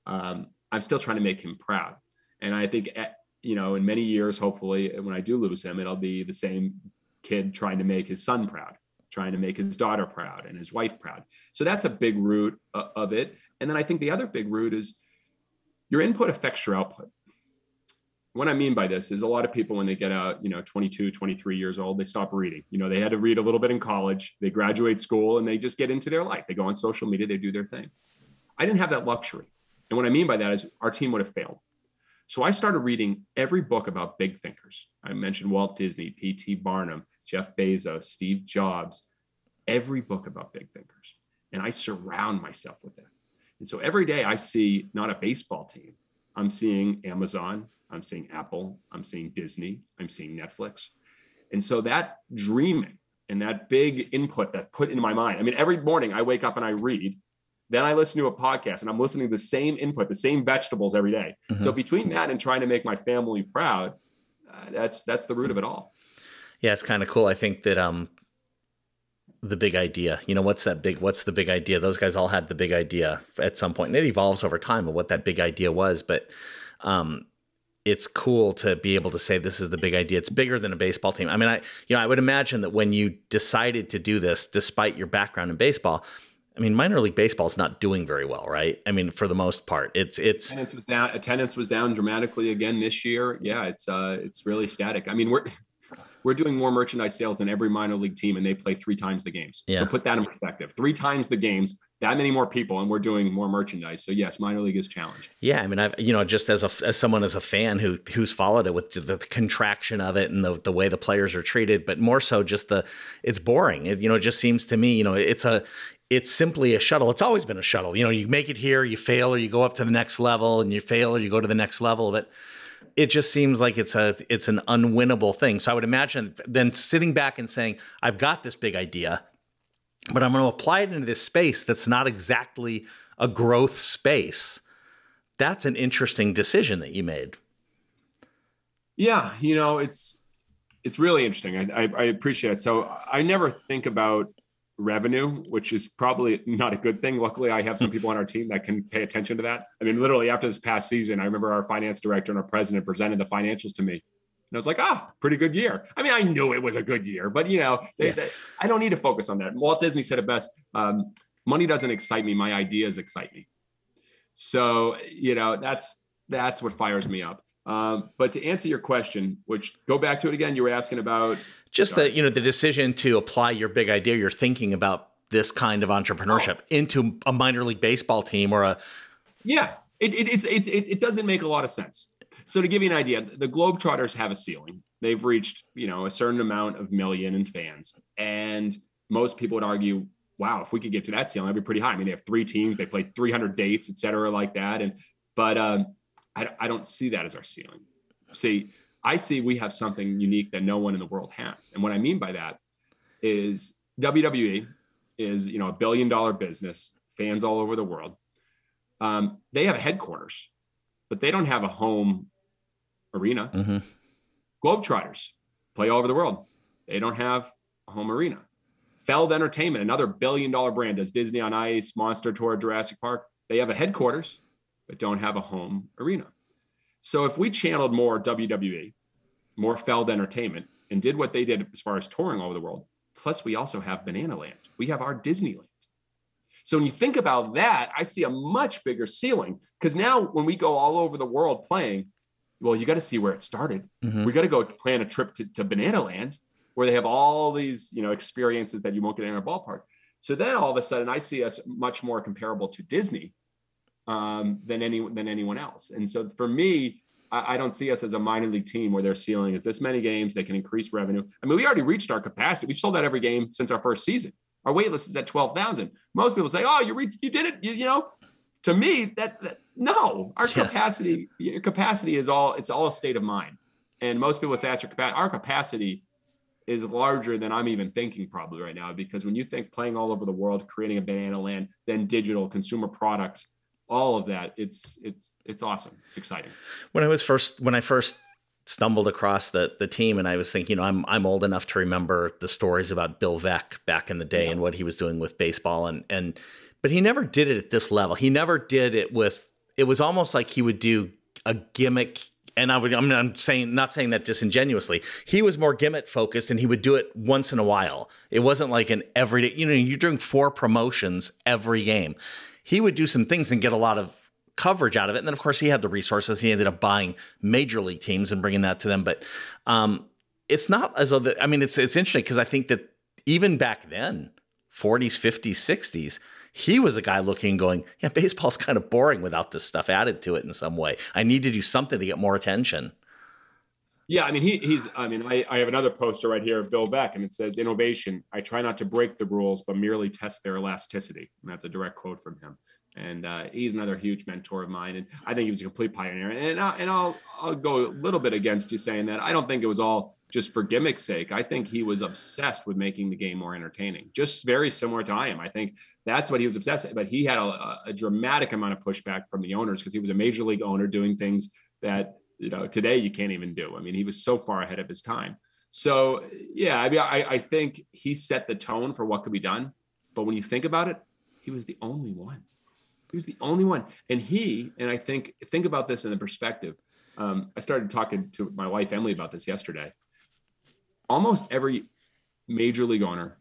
Um, I'm still trying to make him proud. And I think, eh, you know, in many years, hopefully, when I do lose him, it'll be the same kid trying to make his son proud, trying to make his daughter proud and his wife proud. So that's a big root uh, of it. And then I think the other big root is your input affects your output. What I mean by this is a lot of people, when they get out, you know, 22, 23 years old, they stop reading. You know, they had to read a little bit in college, they graduate school, and they just get into their life. They go on social media, they do their thing. I didn't have that luxury. And what I mean by that is our team would have failed. So I started reading every book about big thinkers. I mentioned Walt Disney, P.T. Barnum, Jeff Bezos, Steve Jobs, every book about big thinkers. And I surround myself with them. And so every day I see not a baseball team, I'm seeing Amazon, I'm seeing Apple, I'm seeing Disney, I'm seeing Netflix. And so that dreaming and that big input that's put into my mind. I mean, every morning I wake up and I read, then I listen to a podcast and I'm listening to the same input, the same vegetables every day. Mm-hmm. So between that and trying to make my family proud, uh, that's that's the root of it all. Yeah, it's kind of cool. I think that um the big idea. You know, what's that big what's the big idea? Those guys all had the big idea at some point. And it evolves over time of what that big idea was, but um it's cool to be able to say this is the big idea. It's bigger than a baseball team. I mean, I you know, I would imagine that when you decided to do this despite your background in baseball, I mean, minor league baseball is not doing very well, right? I mean, for the most part, it's it's attendance was down. Attendance was down dramatically again this year. Yeah, it's uh, it's really static. I mean, we're we're doing more merchandise sales than every minor league team, and they play three times the games. Yeah. So put that in perspective: three times the games, that many more people, and we're doing more merchandise. So yes, minor league is challenged. Yeah, I mean, I've you know, just as a as someone as a fan who who's followed it with the contraction of it and the the way the players are treated, but more so just the it's boring. It, you know, it just seems to me, you know, it's a it's simply a shuttle. It's always been a shuttle. You know, you make it here, you fail, or you go up to the next level, and you fail, or you go to the next level. But it just seems like it's a it's an unwinnable thing. So I would imagine then sitting back and saying, "I've got this big idea, but I'm going to apply it into this space that's not exactly a growth space." That's an interesting decision that you made. Yeah, you know, it's it's really interesting. I, I, I appreciate it. So I never think about revenue, which is probably not a good thing. Luckily, I have some hmm. people on our team that can pay attention to that. I mean, literally after this past season, I remember our finance director and our president presented the financials to me. And I was like, ah, pretty good year. I mean, I knew it was a good year, but you know, they, they, I don't need to focus on that. Walt Disney said it best um, money doesn't excite me, my ideas excite me. So, you know, that's that's what fires me up. Um, but to answer your question, which go back to it again, you were asking about just the you know the decision to apply your big idea, you're thinking about this kind of entrepreneurship oh. into a minor league baseball team or a yeah, it it, it it it doesn't make a lot of sense. So to give you an idea, the Globetrotters have a ceiling. They've reached you know a certain amount of million in fans, and most people would argue, wow, if we could get to that ceiling, that'd be pretty high. I mean, they have three teams, they play 300 dates, et cetera, like that, and but um, I, I don't see that as our ceiling. See, I see we have something unique that no one in the world has. And what I mean by that is WWE is, you know, a billion dollar business, fans all over the world. Um, they have a headquarters, but they don't have a home arena. Mm-hmm. Globetrotters play all over the world. They don't have a home arena. Feld Entertainment, another billion dollar brand, does Disney on Ice, Monster Tour, Jurassic Park. They have a headquarters, but don't have a home arena. So if we channeled more WWE, more Feld Entertainment, and did what they did as far as touring all over the world, plus we also have Banana Land. We have our Disneyland. So when you think about that, I see a much bigger ceiling because now when we go all over the world playing, well, you got to see where it started. Mm-hmm. We got to go plan a trip to, to Banana Land where they have all these, you know, experiences that you won't get in a ballpark. So then all of a sudden I see us much more comparable to Disney um, than any than anyone else. And so for me, I, I don't see us as a minor league team where their ceiling is this many games. They can increase revenue. I mean, we already reached our capacity. We've sold out every game since our first season. Our wait list is at 12,000. Most people say, oh, you re- you did it. You, you know, to me, that, that no, our yeah. capacity, your capacity is all, it's all a state of mind. And most people say that's your capacity. Our capacity is larger than I'm even thinking probably right now, because when you think playing all over the world, creating a banana land, then digital consumer products, all of that, it's, it's, it's awesome. It's exciting. When I was first, when I first stumbled across the the team and I was thinking, you know, I'm I'm old enough to remember the stories about Bill Veeck back in the day yeah. and what he was doing with baseball and and but he never did it at this level. He never did it with it was almost like he would do a gimmick and I would I'm, saying not saying that disingenuously. He was more gimmick focused and he would do it once in a while. It wasn't like an everyday, you know, you're doing four promotions every game. He would do some things and get a lot of coverage out of it. And then, of course, he had the resources. He ended up buying major league teams and bringing that to them. But um, it's not as though the, I mean, it's it's interesting because I think that even back then, 40s, 50s, 60s, he was a guy looking going, yeah, baseball's kind of boring without this stuff added to it in some way. I need to do something to get more attention. Yeah, I mean, he, he's. I mean, I, I have another poster right here of Bill Veeck, and it says, "Innovation. I try not to break the rules, but merely test their elasticity." And that's a direct quote from him and uh, he's another huge mentor of mine. And I think he was a complete pioneer. And I, and I'll I'll go a little bit against you saying that I don't think it was all just for gimmick's sake. I think he was obsessed with making the game more entertaining, just very similar to I am. I think that's what he was obsessed. With. But he had a, a dramatic amount of pushback from the owners because he was a major league owner doing things that you know today you can't even do. I mean, he was so far ahead of his time. So yeah, I mean, I, I think he set the tone for what could be done. But when you think about it, he was the only one. He was the only one. And he, and I think, think about this in the perspective. Um, I started talking to my wife, Emily, about this yesterday. Almost every major league owner,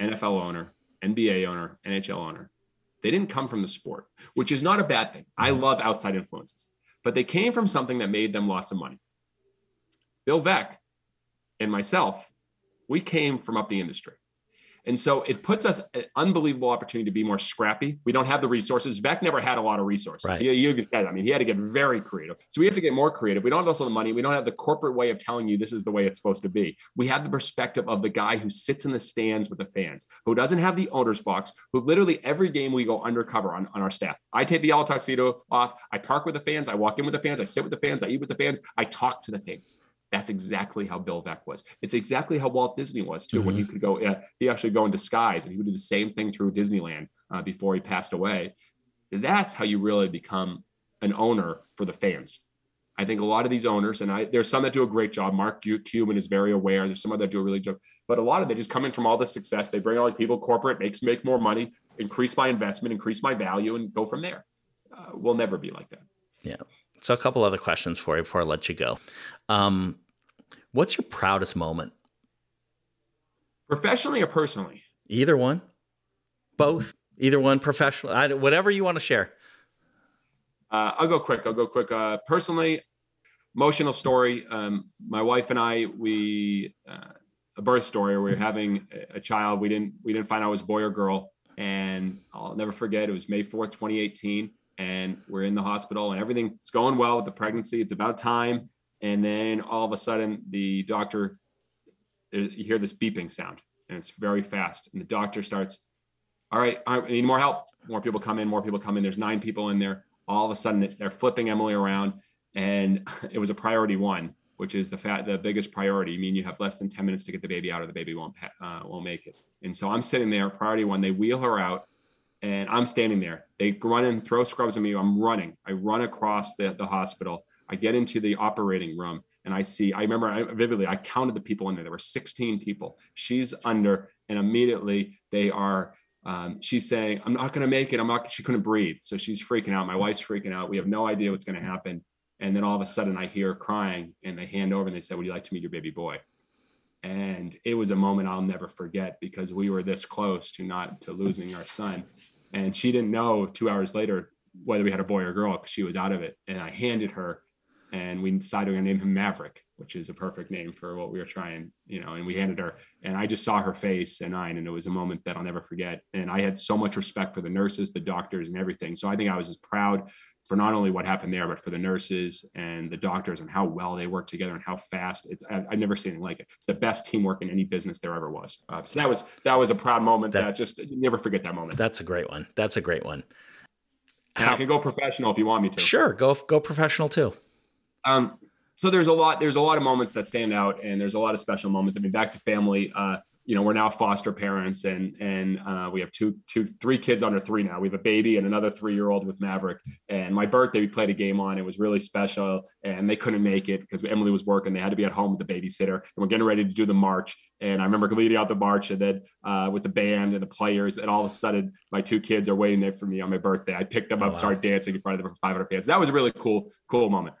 NFL owner, NBA owner, NHL owner, they didn't come from the sport, which is not a bad thing. I love outside influences, but they came from something that made them lots of money. Bill Veeck and myself, we came from up the industry. And so it puts us an unbelievable opportunity to be more scrappy. We don't have the resources. Veeck never had a lot of resources. Right. He, you, I mean, he had to get very creative. So we have to get more creative. We don't have also the money. We don't have the corporate way of telling you this is the way it's supposed to be. We have the perspective of the guy who sits in the stands with the fans, who doesn't have the owner's box, who literally every game we go undercover on, on our staff. I take the yellow tuxedo off. I park with the fans. I walk in with the fans. I sit with the fans. I eat with the fans. I talk to the fans. That's exactly how Bill Veeck was. It's exactly how Walt Disney was too. Mm-hmm. When he could go, uh, he actually go in disguise, and he would do the same thing through Disneyland uh, before he passed away. That's how you really become an owner for the fans. I think a lot of these owners, and I there's some that do a great job. Mark Cuban is very aware. There's some other that do a really good job, but a lot of they just come in from all the success. They bring all these people, corporate makes make more money, increase my investment, increase my value, and go from there. Uh, we'll never be like that. Yeah. So a couple other questions for you before I let you go. Um, what's your proudest moment? Professionally or personally? Either one. Both. Either one. Professional. I, whatever you want to share. Uh, I'll go quick. I'll go quick. Uh, personally, emotional story. Um, my wife and I, we uh, a birth story. We were having a child. We didn't we didn't find out it was boy or girl, and I'll never forget. It was May fourth, twenty eighteen and we're in the hospital and everything's going well with the pregnancy. It's about time. And then all of a sudden, the doctor, uh, you hear this beeping sound and it's very fast. And the doctor starts, All right, I need more help. More people come in, more people come in. There's nine people in there. All of a sudden, they're flipping Emily around. And it was a priority one, which is the fat, the biggest priority. I mean, you have less than 10 minutes to get the baby out, or the baby won't, uh, won't make it. And so I'm sitting there, priority one, they wheel her out and I'm standing there. They run and throw scrubs at me. I'm running. I run across the, the hospital. I get into the operating room and I see, I remember I, vividly, I counted the people in there. There were 16 people. She's under, and immediately they are, um, she's saying, I'm not going to make it. I'm not, she couldn't breathe. So she's freaking out. My wife's freaking out. We have no idea what's going to happen. And then all of a sudden I hear crying and they hand over and they said, Would you like to meet your baby boy? And it was a moment I'll never forget because we were this close to not to losing our son and she didn't know two hours later whether we had a boy or a girl because she was out of it. And I handed her, and we decided we're to name him Maverick, which is a perfect name for what we were trying, you know. And we handed her, and I just saw her face and I, and it was a moment that I'll never forget. And I had so much respect for the nurses, the doctors, and everything. So I think I was as proud for not only what happened there, but for the nurses and the doctors and how well they work together and how fast. It's I, have never seen anything like it. It's the best teamwork in any business there ever was. Uh, so that was that was a proud moment. That's, that just never forget that moment. That's a great one. That's a great one. How, I can go professional if you want me to. Sure, go go professional too. Um, so there's a lot there's a lot of moments that stand out, and there's a lot of special moments. I mean, back to family. Uh, you know, we're now foster parents, and and uh, we have two, two, three kids under three now. We have a baby and another three year old with Maverick. And my birthday, we played a game on. It was really special, and they couldn't make it because Emily was working. They had to be at home with the babysitter, and we're getting ready to do the march. And I remember leading out the march, and then uh, with the band and the players, and all of a sudden, my two kids are waiting there for me on my birthday. I picked them oh, up, wow. started dancing in front of them for 500 fans. That was a really cool, cool moment.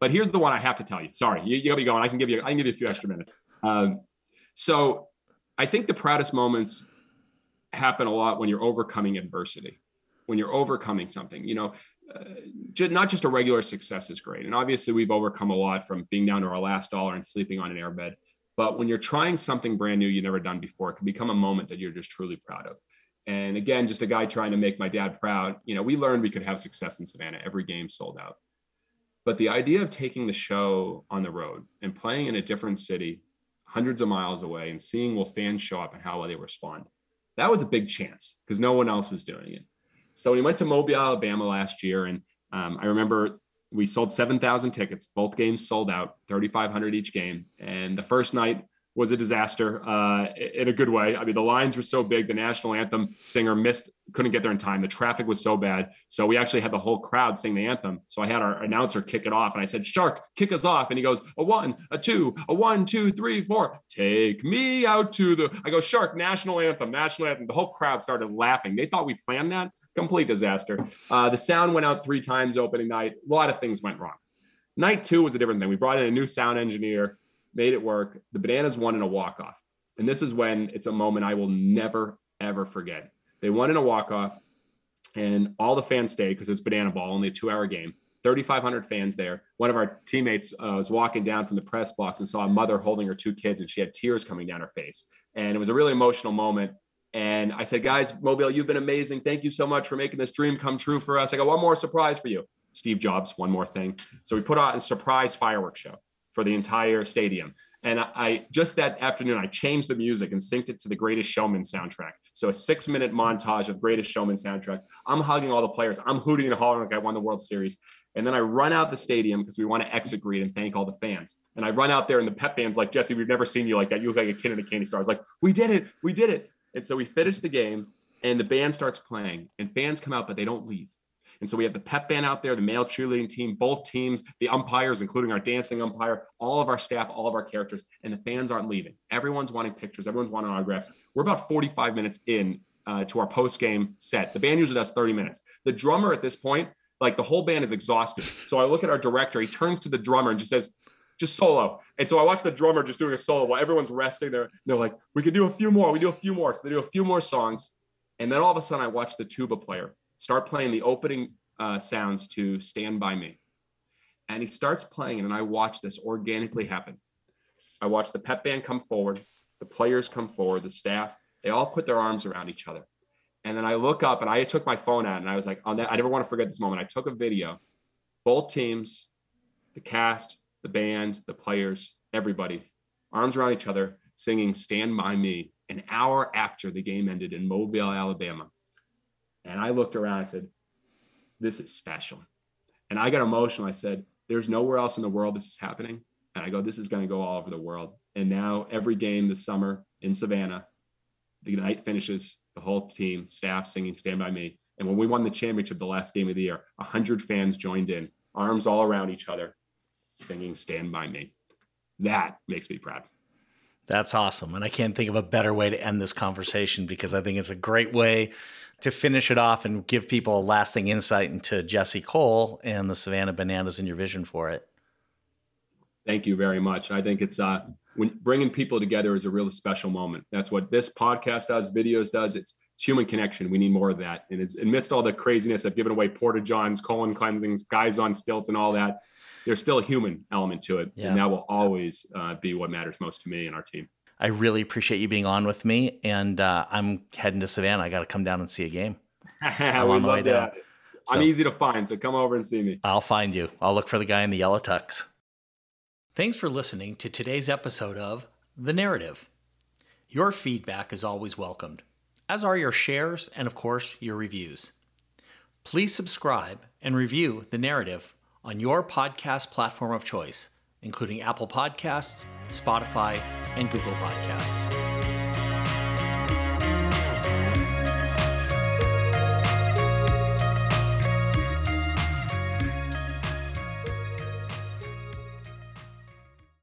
But here's the one I have to tell you. Sorry, you, you gotta be going. I can give you, I can give you a few extra minutes. Um, so I think the proudest moments happen a lot when you're overcoming adversity, when you're overcoming something. You know, uh, not just a regular success is great. And obviously, we've overcome a lot from being down to our last dollar and sleeping on an airbed. But when you're trying something brand new you've never done before, it can become a moment that you're just truly proud of. And again, just a guy trying to make my dad proud. You know, we learned we could have success in Savannah. Every game sold out. But the idea of taking the show on the road and playing in a different city hundreds of miles away and seeing will fans show up and how will they respond. That was a big chance because no one else was doing it. So we went to Mobile, Alabama last year, and um, I remember we sold 7,000 tickets. Both games sold out, 3,500 each game. And the first night was a disaster uh, in a good way. I mean, the lines were so big. The national anthem singer missed, couldn't get there in time. The traffic was so bad. So we actually had the whole crowd sing the anthem. So I had our announcer kick it off and I said, Shark, kick us off. And he goes, a one, a two, a one, two, three, four. Take me out to the, I go, Shark, national anthem, national anthem. The whole crowd started laughing. They thought we planned that. Complete disaster. Uh, the sound went out three times opening night. A lot of things went wrong. Night two was a different thing. We brought in a new sound engineer made it work. The Bananas won in a walk off. And this is when it's a moment I will never, ever forget. They won in a walk off, and all the fans stayed because it's Banana Ball, only a two hour game. 3,500 fans there. One of our teammates uh, was walking down from the press box and saw a mother holding her two kids, and she had tears coming down her face. And it was a really emotional moment. And I said, guys, Mobile, you've been amazing. Thank you so much for making this dream come true for us. I got one more surprise for you. Steve Jobs, one more thing. So we put on a surprise fireworks show for the entire stadium. And I just that afternoon, I changed the music and synced it to the Greatest Showman soundtrack. So a six minute montage of Greatest Showman soundtrack. I'm hugging all the players. I'm hooting and hollering like I won the World Series. And then I run out the stadium because we want to exit greet and thank all the fans. And I run out there and the pep band's like, Jesse, we've never seen you like that. You look like a kid in a candy store. I was like, we did it. We did it. And so we finish the game and the band starts playing and fans come out, but they don't leave. And so we have the pep band out there, the male cheerleading team, both teams, the umpires, including our dancing umpire, all of our staff, all of our characters, and the fans aren't leaving. Everyone's wanting pictures, everyone's wanting autographs. We're about 45 minutes in uh, to our post game set. The band usually does 30 minutes. The drummer at this point, like the whole band is exhausted. So I look at our director, he turns to the drummer and just says, just solo. And so I watch the drummer just doing a solo while everyone's resting there. They're like, we could do a few more. We do a few more. So they do a few more songs. And then all of a sudden I watch the tuba player start playing the opening uh, sounds to Stand By Me. And he starts playing, and I watch this organically happen. I watch the pep band come forward, the players come forward, the staff, they all put their arms around each other. And then I look up and I took my phone out and I was like, on that, I never want to forget this moment. I took a video, both teams, the cast, the band, the players, everybody, arms around each other, singing Stand By Me an hour after the game ended in Mobile, Alabama. And I looked around, I said, This is special. And I got emotional. I said, There's nowhere else in the world this is happening. And I go, This is going to go all over the world. And now every game this summer in Savannah, the night finishes, the whole team, staff singing Stand By Me. And when we won the championship, the last game of the year, 100 fans joined in, arms all around each other, singing Stand By Me. That makes me proud. That's awesome. And I can't think of a better way to end this conversation because I think it's a great way to finish it off and give people a lasting insight into Jesse Cole and the Savannah Bananas and your vision for it. Thank you very much. I think it's uh, when bringing people together is a really special moment. That's what this podcast does, videos does. It's it's human connection. We need more of that. And it's amidst all the craziness of giving away porta johns, colon cleansings, guys on stilts, and all that there's still a human element to it, yeah. and that will always uh, be what matters most to me and our team. I really appreciate you being on with me, and uh, I'm heading to Savannah. I got to come down and see a game. I'm way down. I'm easy to find, so come over and see me. I'll find you. I'll look for the guy in the yellow tux. Thanks for listening to today's episode of The Narrative. Your feedback is always welcomed, as are your shares and, of course, your reviews. Please subscribe and review The Narrative on your podcast platform of choice, including Apple Podcasts, Spotify, and Google Podcasts.